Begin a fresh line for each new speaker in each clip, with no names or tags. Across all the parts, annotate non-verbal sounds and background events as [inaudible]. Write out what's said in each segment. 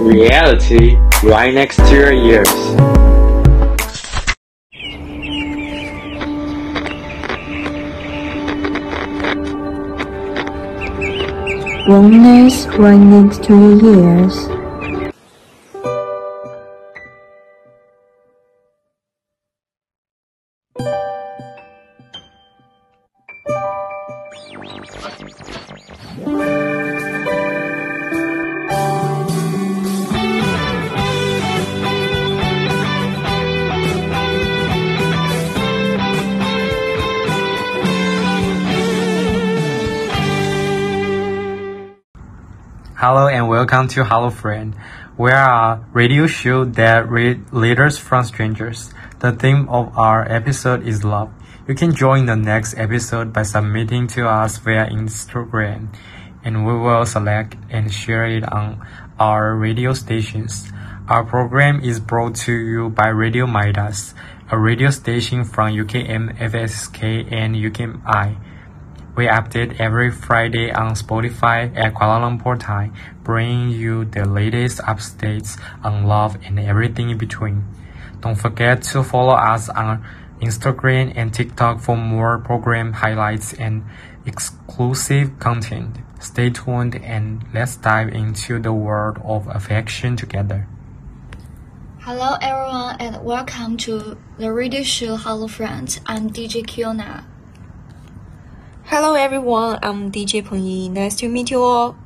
Reality right next to your ears.
Wrongness right next to your ears.
Welcome to Hello Friend. We are a radio show that read letters from strangers. The theme of our episode is love. You can join the next episode by submitting to us via Instagram, and we will select and share it on our radio stations. Our program is brought to you by Radio Midas, a radio station from UKM FSK and UKMI. We update every Friday on Spotify at Kuala Lumpur time, bringing you the latest updates on love and everything in between. Don't forget to follow us on Instagram and TikTok for more program highlights and exclusive content. Stay tuned and let's dive into the world of affection together.
Hello everyone and welcome to the radio show Hello Friends. I'm DJ Kiona.
Hello everyone, I'm DJ Peng Yi. Nice to meet you all.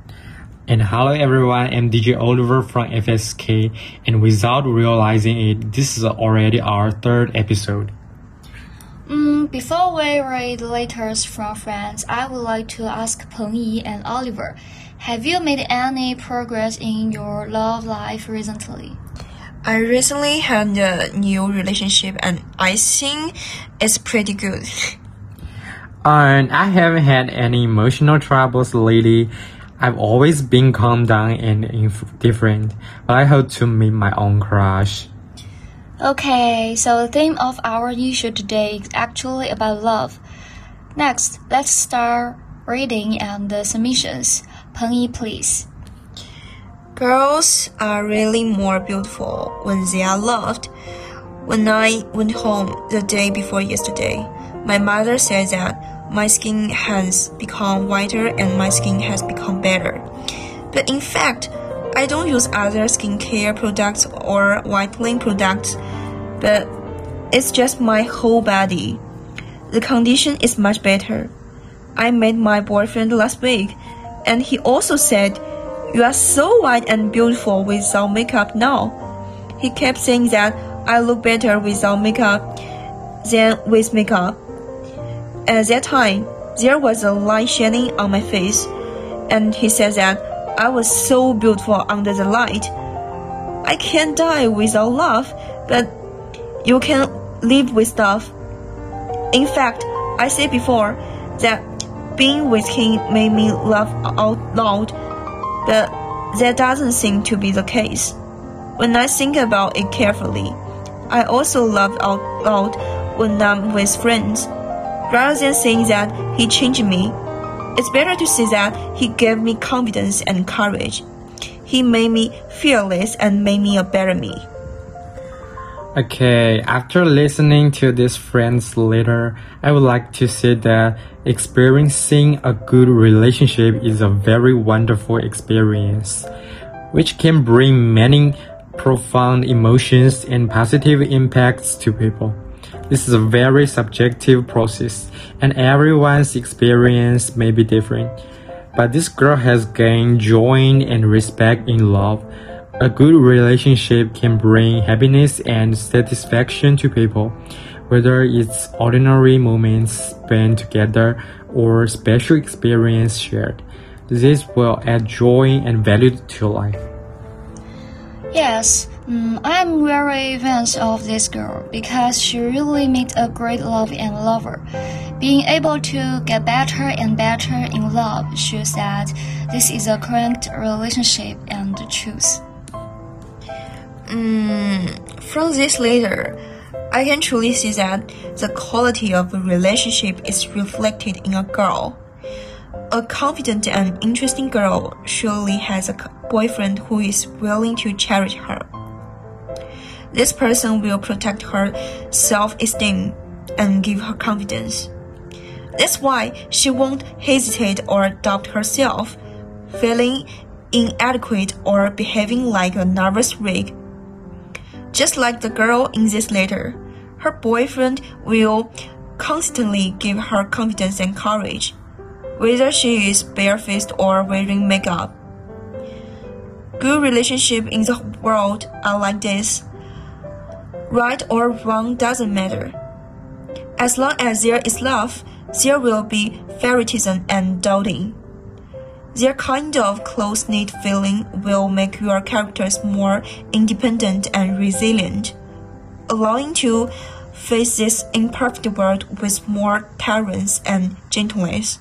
And hello everyone, I'm DJ Oliver from FSK, and without realizing it, this is already our third episode.
Mm, before we read letters from friends, I would like to ask Peng Yi and Oliver, have you made any progress in your love life recently?
I recently had a new relationship and I think it's pretty good. [laughs]
And I haven't had any emotional troubles lately. I've always been calm down and indifferent, but I hope to meet my own crush.
Okay, so the theme of our issue today is actually about love. Next, let's start reading and the submissions. Peng Yi, please.
Girls are really more beautiful when they are loved. When I went home the day before yesterday, my mother said that my skin has become whiter and my skin has become better. But in fact, I don't use other skincare products or whitening products, but it's just my whole body. The condition is much better. I met my boyfriend last week, and he also said, You are so white and beautiful without makeup now. He kept saying that I look better without makeup than with makeup. At that time, there was a light shining on my face, and he said that I was so beautiful under the light. I can't die without love, but you can live with love. In fact, I said before that being with him made me laugh out loud, but that doesn't seem to be the case. When I think about it carefully, I also laugh out loud when I'm with friends. Rather than saying that he changed me, it's better to say that he gave me confidence and courage. He made me fearless and made me a better me.
Okay, after listening to this friend's letter, I would like to say that experiencing a good relationship is a very wonderful experience, which can bring many profound emotions and positive impacts to people. This is a very subjective process, and everyone's experience may be different. But this girl has gained joy and respect in love. A good relationship can bring happiness and satisfaction to people, whether it's ordinary moments spent together or special experience shared. This will add joy and value to life.
Yes, mm, I'm very fans of this girl because she really made a great love and lover. Being able to get better and better in love shows that this is a correct relationship and truth.
Mm, from this letter, I can truly see that the quality of a relationship is reflected in a girl. a confident and interesting girl surely has a boyfriend who is willing to cherish her. This person will protect her self esteem and give her confidence. That's why she won't hesitate or doubt herself, feeling inadequate or behaving like a nervous wreck. Just like the girl in this letter, her boyfriend will constantly give her confidence and courage, whether she is barefaced or wearing makeup. Good relationships in the world are like this. Right or wrong doesn't matter. As long as there is love, there will be favoritism and doubting. Their kind of close knit feeling will make your characters more independent and resilient, allowing to face this imperfect world with more tolerance and gentleness.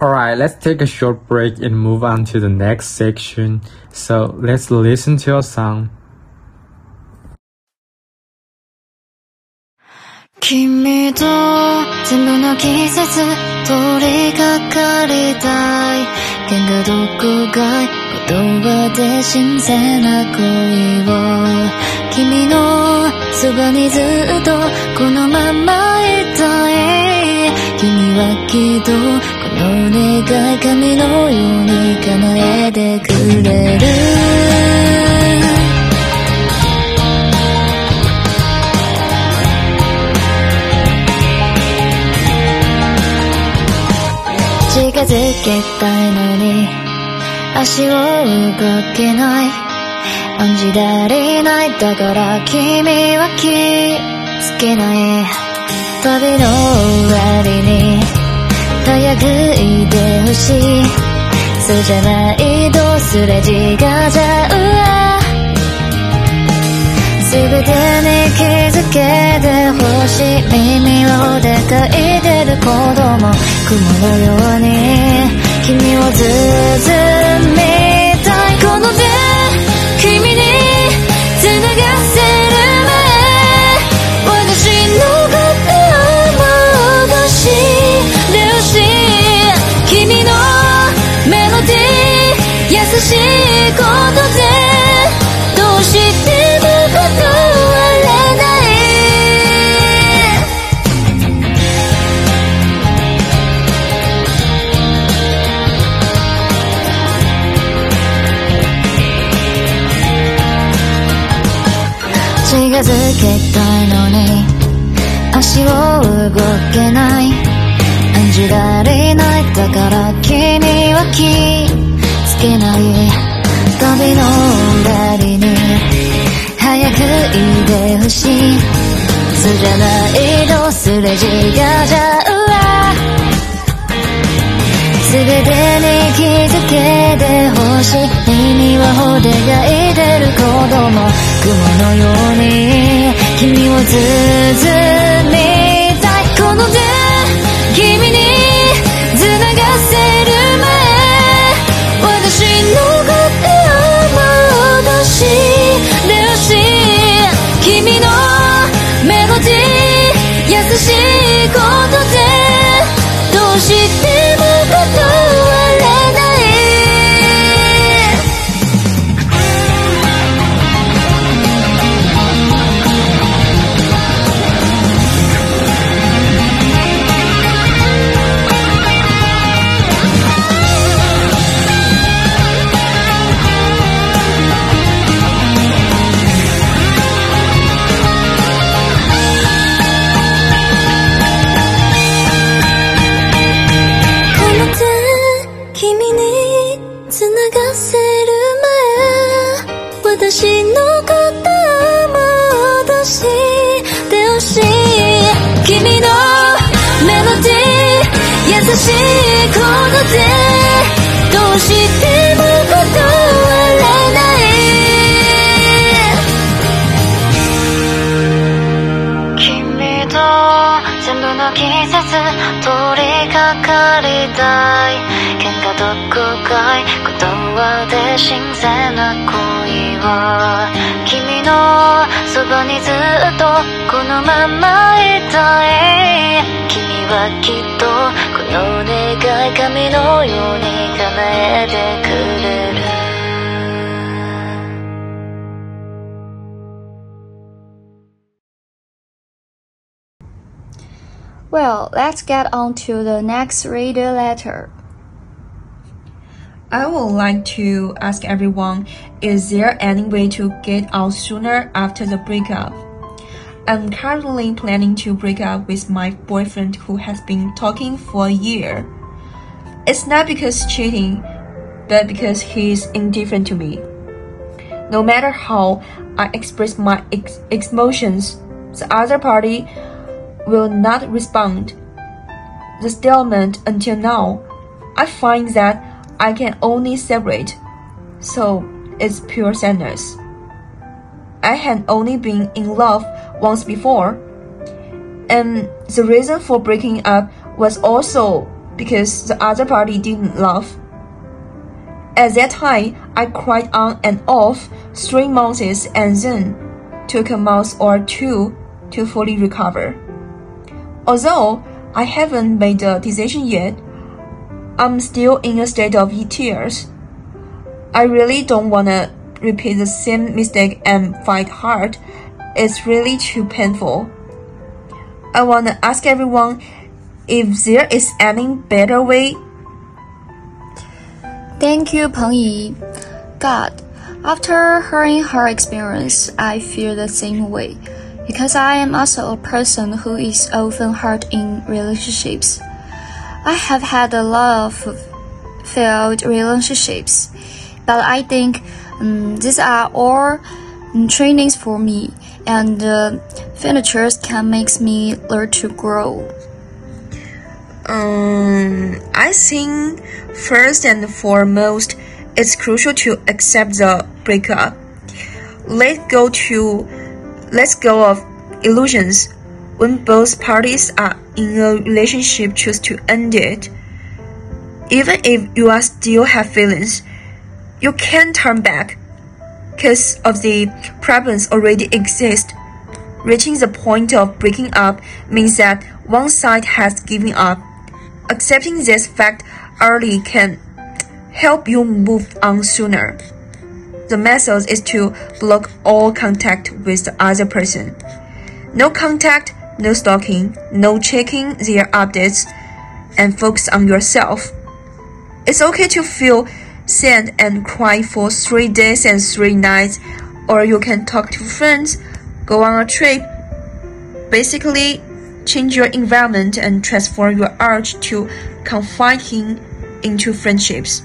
Alright, let's take a short break and move on to the next section. So let's listen to a song.
君と全部の季節通りかかりたい。喧嘩どこか言葉で新鮮な恋を。君のそばにずっとこのままいたい。君はきっとこの願い神のように叶えてくれる。けたいのに足を動けない。案じられないだから君は気づけない。旅の終わりに早くいてほしい。そうじゃないとすれ違がじゃうわすべてに気づけてほしい耳をでかいてる子供雲のように君を包みたいこの手君に繋がせる前私のことを戻してほしい君のメロディー優しいこけたのに足を動けない。案じられないだから君は気づけない。旅の終わりに早くいてほしい。そうじゃないとすれ違がじゃうわすべてに気づけてほしい。耳は骨がいてる子供。雲のように你我字字しいことでどうしても断れない。君と全部の季節通りかかりたい。喧嘩どこかい断って新鮮な恋を君のそばにずっとこのままいたい。君はきっとの願い神のように叶えてくれる
Well, let's get on to the next reader letter.
I would like to ask everyone is there any way to get out sooner after the breakup? I'm currently planning to break up with my boyfriend who has been talking for a year. It's not because cheating, but because he's indifferent to me. No matter how I express my ex- emotions, the other party will not respond. The stalemate until now, I find that I can only separate, so it's pure sadness. I had only been in love once before, and the reason for breaking up was also because the other party didn't love. At that time, I cried on and off three months and then took a month or two to fully recover. Although I haven't made a decision yet, I'm still in a state of tears. I really don't wanna repeat the same mistake and fight hard. It's really too painful. I wanna ask everyone if there is any better way.
Thank you, Peng Yi. God, after hearing her experience, I feel the same way. Because I am also a person who is often hurt in relationships. I have had a lot of failed relationships, but I think um, these are all trainings for me, and uh, failures can make me learn to grow.
Um, I think first and foremost, it's crucial to accept the breakup. Let go to, let's go of illusions. When both parties are in a relationship, choose to end it. Even if you are still have feelings, you can't turn back, because of the problems already exist. Reaching the point of breaking up means that one side has given up. Accepting this fact early can help you move on sooner. The method is to block all contact with the other person. No contact, no stalking, no checking their updates, and focus on yourself. It's okay to feel sad and cry for three days and three nights, or you can talk to friends, go on a trip. Basically, change your environment and transform your urge to confiding into friendships.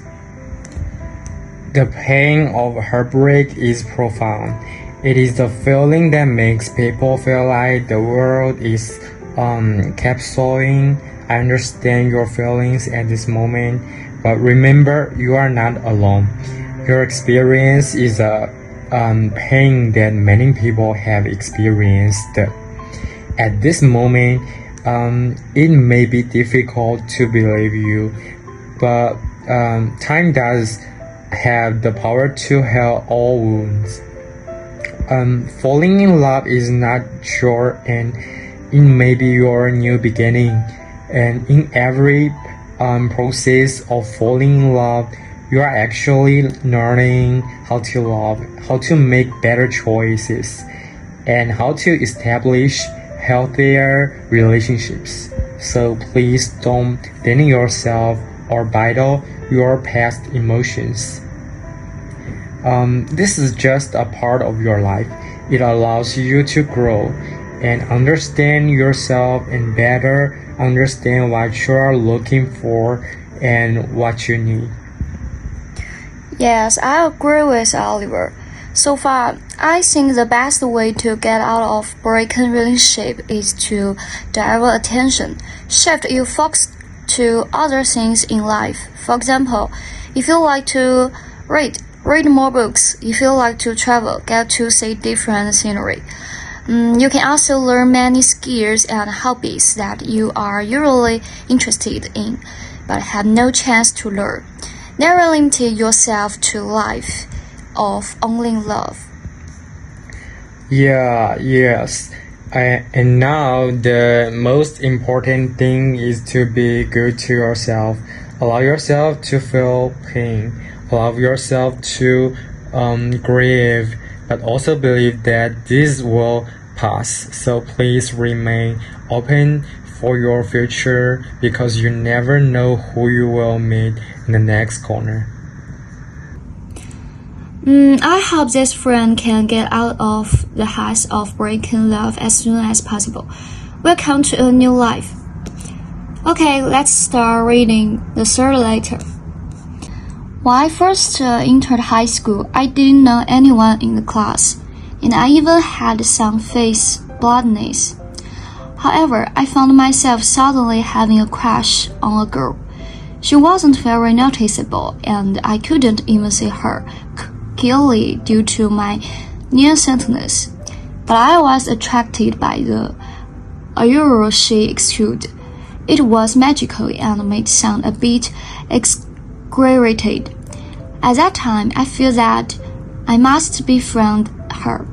The pain of heartbreak is profound. It is the feeling that makes people feel like the world is um, capsuling. I understand your feelings at this moment, but remember you are not alone. Your experience is a um, pain that many people have experienced. At this moment, um, it may be difficult to believe you, but um, time does have the power to heal all wounds. Um, falling in love is not short and it may be your new beginning. And in every um, process of falling in love, you are actually learning how to love, how to make better choices, and how to establish healthier relationships. So please don't deny yourself or battle your past emotions. Um, this is just a part of your life. It allows you to grow and understand yourself and better understand what you are looking for and what you need.
Yes, I agree with Oliver. So far, I think the best way to get out of broken relationship is to divert attention, shift your focus to other things in life. For example, if you like to read, read more books. If you like to travel, get to see different scenery. Mm, you can also learn many skills and hobbies that you are usually interested in, but have no chance to learn. Never limit yourself to life of only love.
Yeah, yes. I, and now the most important thing is to be good to yourself. Allow yourself to feel pain. Allow yourself to um, grieve, but also believe that this will pass. So please remain open for your future because you never know who you will meet in the next corner.
Mm, I hope this friend can get out of the house of breaking love as soon as possible. Welcome to a new life. Okay, let's start reading the third letter. When I first uh, entered high school, I didn't know anyone in the class, and I even had some face blindness. However, I found myself suddenly having a crush on a girl. She wasn't very noticeable, and I couldn't even see her clearly due to my nearsightedness. But I was attracted by the aura she exuded. It was magical and made sound a bit exaggerated. At that time, I feel that I must befriend her,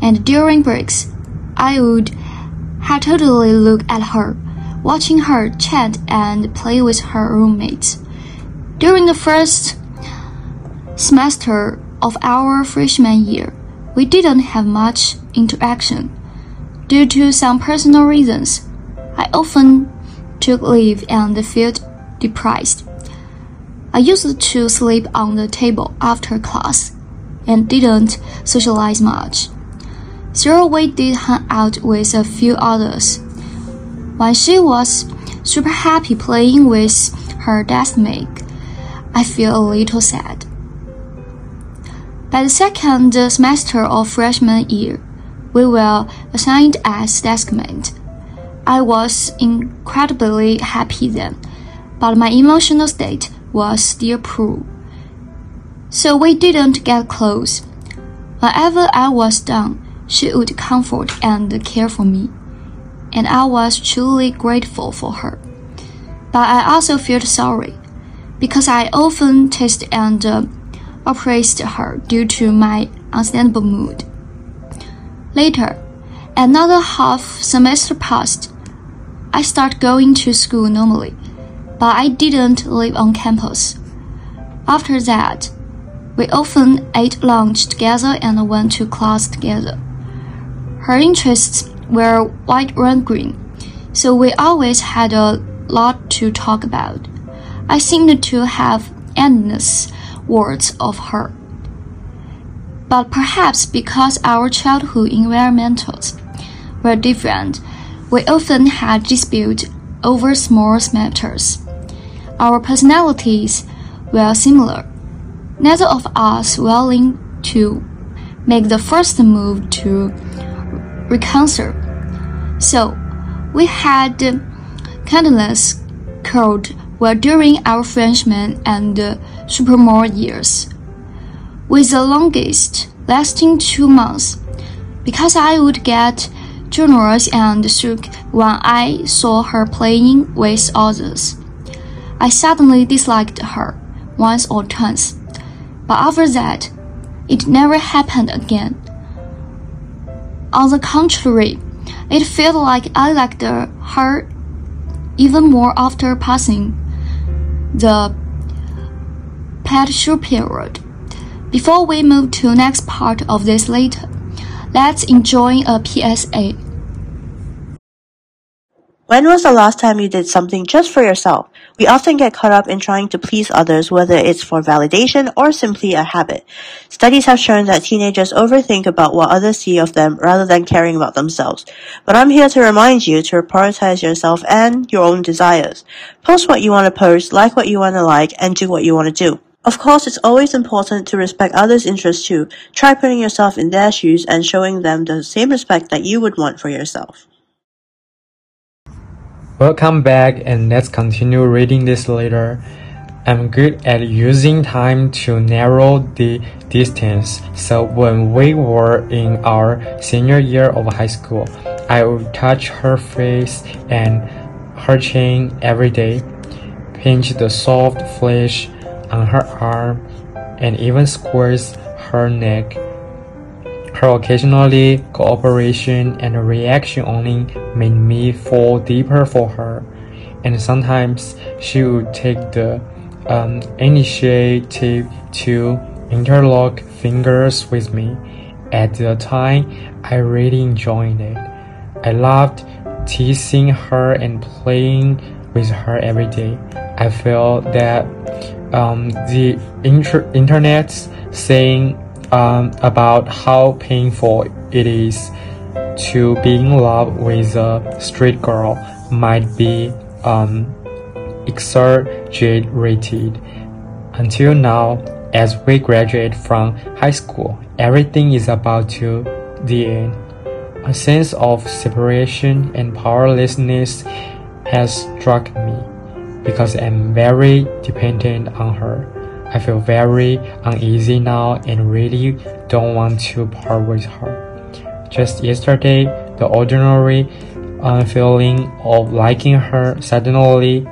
and during breaks, I would totally look at her, watching her chat and play with her roommates. During the first semester of our freshman year, we didn't have much interaction. Due to some personal reasons, I often took leave and felt depressed. I used to sleep on the table after class and didn't socialize much. We did hang out with a few others. When she was super happy playing with her deskmate, I feel a little sad. By the second semester of freshman year, we were assigned as deskmate. I was incredibly happy then, but my emotional state was still poor. So we didn't get close. Whenever I was down, she would comfort and care for me, and I was truly grateful for her. But I also felt sorry, because I often teased and uh, appraised her due to my unstable mood. Later, another half semester passed. I started going to school normally, but I didn't live on campus. After that, we often ate lunch together and went to class together. Her interests were white and green, so we always had a lot to talk about. I seemed to have endless words of her. But perhaps because our childhood environments were different, we often had disputes over small matters. Our personalities were similar, neither of us willing to make the first move to reconcile. So, we had countless cold were during our freshman and sophomore years, with the longest lasting two months, because I would get generous and shook when I saw her playing with others. I suddenly disliked her once or twice, but after that, it never happened again. On the contrary, it felt like I liked her even more after passing the pet show period. Before we move to next part of this later, let's enjoy a PSA.
When was the last time you did something just for yourself? We often get caught up in trying to please others, whether it's for validation or simply a habit. Studies have shown that teenagers overthink about what others see of them rather than caring about themselves. But I'm here to remind you to prioritize yourself and your own desires. Post what you want to post, like what you want to like, and do what you want to do. Of course, it's always important to respect others' interests too. Try putting yourself in their shoes and showing them the same respect that you would want for yourself.
Welcome back and let's continue reading this later. I'm good at using time to narrow the distance. So when we were in our senior year of high school, I would touch her face and her chin every day, pinch the soft flesh on her arm, and even squeeze her neck. Her occasionally cooperation and reaction only made me fall deeper for her, and sometimes she would take the um, initiative to interlock fingers with me. At the time, I really enjoyed it. I loved teasing her and playing with her every day. I felt that um, the inter- internet saying um, about how painful it is to be in love with a street girl might be um, exaggerated. Until now, as we graduate from high school, everything is about to the end. A sense of separation and powerlessness has struck me because I'm very dependent on her. I feel very uneasy now and really don't want to part with her. Just yesterday, the ordinary uh, feeling of liking her suddenly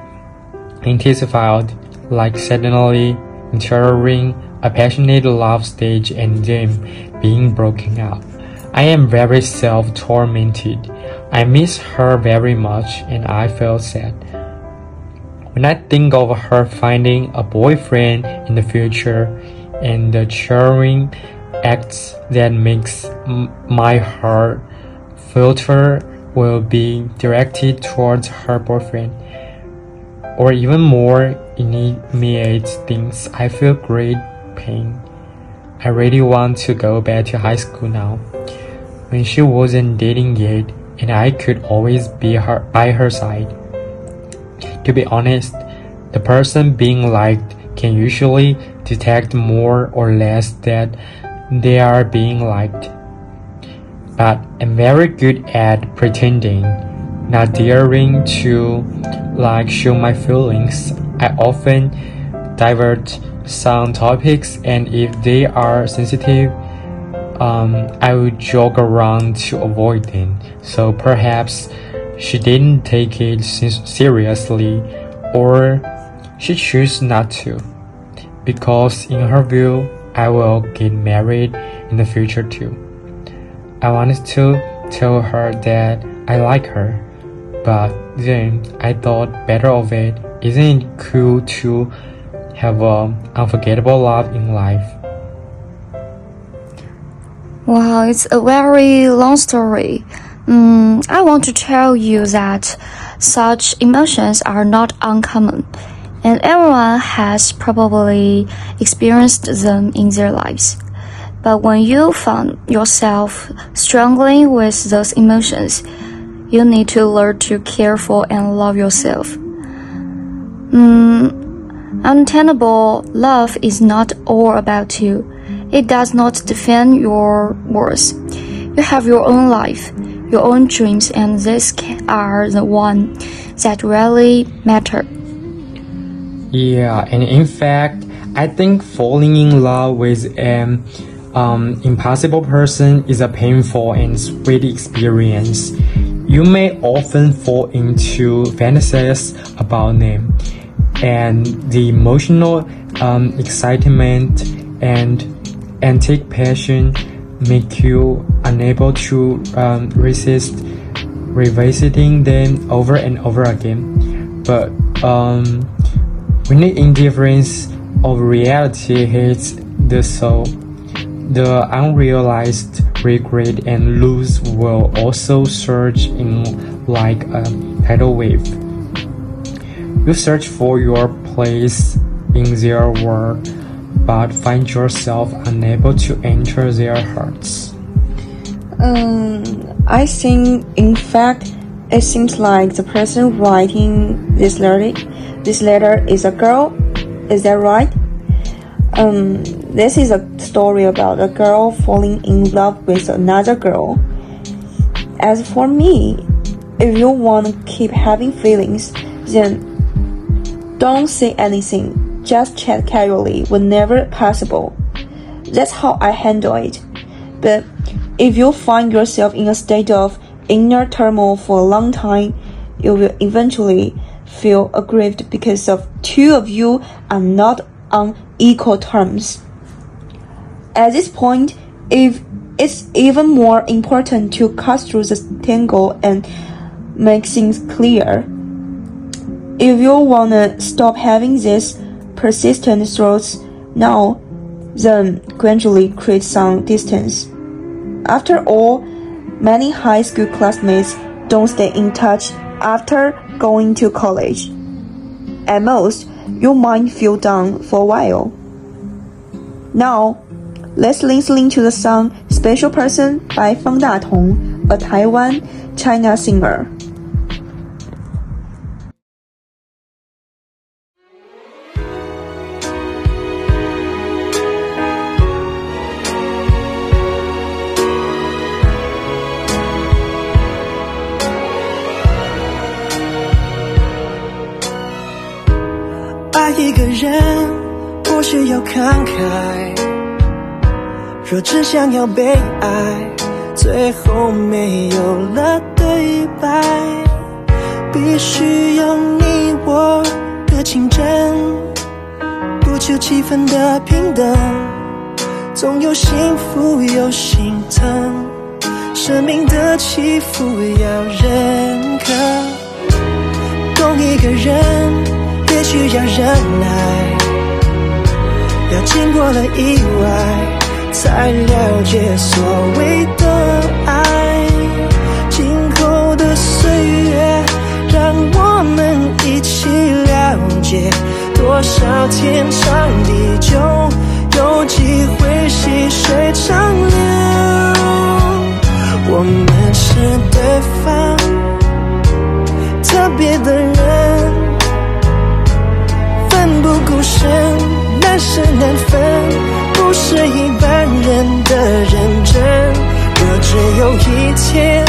intensified, like suddenly entering a passionate love stage and then being broken up. I am very self tormented. I miss her very much and I feel sad. When I think of her finding a boyfriend in the future and the cheering acts that makes my heart filter will be directed towards her boyfriend or even more immediate things, I feel great pain. I really want to go back to high school now. When she wasn't dating yet, and I could always be her by her side. To be honest, the person being liked can usually detect more or less that they are being liked. But I'm very good at pretending, not daring to like show my feelings. I often divert some topics and if they are sensitive, um, I would joke around to avoid them. So perhaps she didn't take it seriously or she chose not to. Because in her view, I will get married in the future too. I wanted to tell her that I like her, but then I thought better of it. Isn't it cool to have an unforgettable love in life?
Wow, it's a very long story. Mm, I want to tell you that such emotions are not uncommon, and everyone has probably experienced them in their lives. But when you find yourself struggling with those emotions, you need to learn to care for and love yourself. Mm, untenable love is not all about you. It does not defend your worth. You have your own life, your own dreams, and these are the ones that really matter.
Yeah, and in fact, I think falling in love with an um, impossible person is a painful and sweet experience. You may often fall into fantasies about them, and the emotional um, excitement and anticipation make you unable to um, resist revisiting them over and over again. But um, when the indifference of reality hits the soul, the unrealized regret and lose will also surge in like a tidal wave. You search for your place in their world but find yourself unable to enter their hearts?
Um, I think, in fact, it seems like the person writing this letter, this letter is a girl. Is that right? Um, this is a story about a girl falling in love with another girl. As for me, if you want to keep having feelings, then don't say anything just chat casually whenever possible. That's how I handle it. But if you find yourself in a state of inner turmoil for a long time, you will eventually feel aggrieved because of two of you are not on equal terms. At this point, if It's even more important to cut through the tangle and make things clear. If you wanna stop having these persistent thoughts now, then gradually create some distance. After all, many high school classmates don't stay in touch after going to college. At most, you might feel down for a while. Now, let's listen to the song Special Person by Fang Datong, a Taiwan China singer.
个人不需要慷慨，若只想要被爱，最后没有了对白，必须有你我的情真，不求气氛的平等，总有幸福有心疼，生命的起伏要认可，懂一个人。也需要忍耐，要经过了意外，才了解所谓的爱。今后的岁月，让我们一起了解，多少天长地久，有机会细水长流。我们是对方特别的人。认真。若只有一天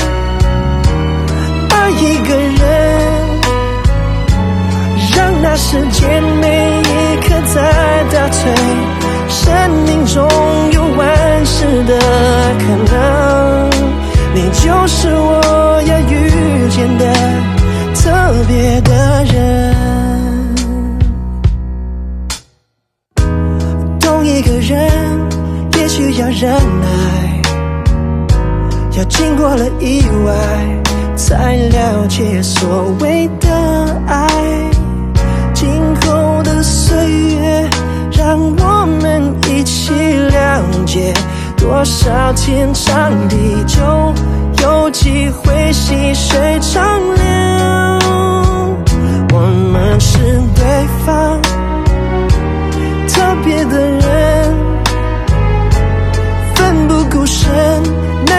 爱一个人，让那时间每一刻在倒退，生命中有万事的可能，你就是我要遇见的特别的人。忍耐，要经过了意外，才了解所谓的爱。今后的岁月，让我们一起了解，多少天长地久，有机会细水长流。我们是对方。特别的人，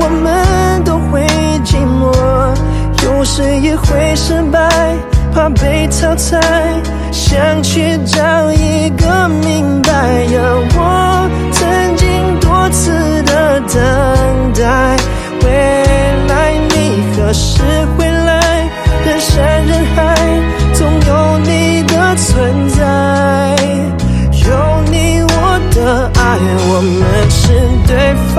我们都会寂寞，有时也会失败，怕被淘汰，想去找一个明白。我曾经多次的等待，未来你何时回来？人山人海，总有你的存在。有你我的爱，我们是对方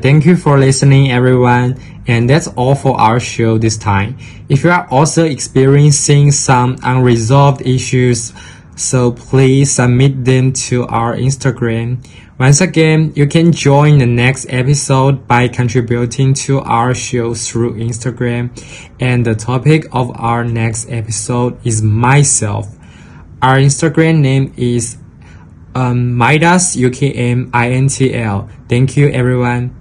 Thank you for listening everyone. And that's all for our show this time. If you are also experiencing some unresolved issues, so please submit them to our Instagram. Once again, you can join the next episode by contributing to our show through Instagram. And the topic of our next episode is myself. Our Instagram name is um, Midas UKM INTL. Thank you everyone.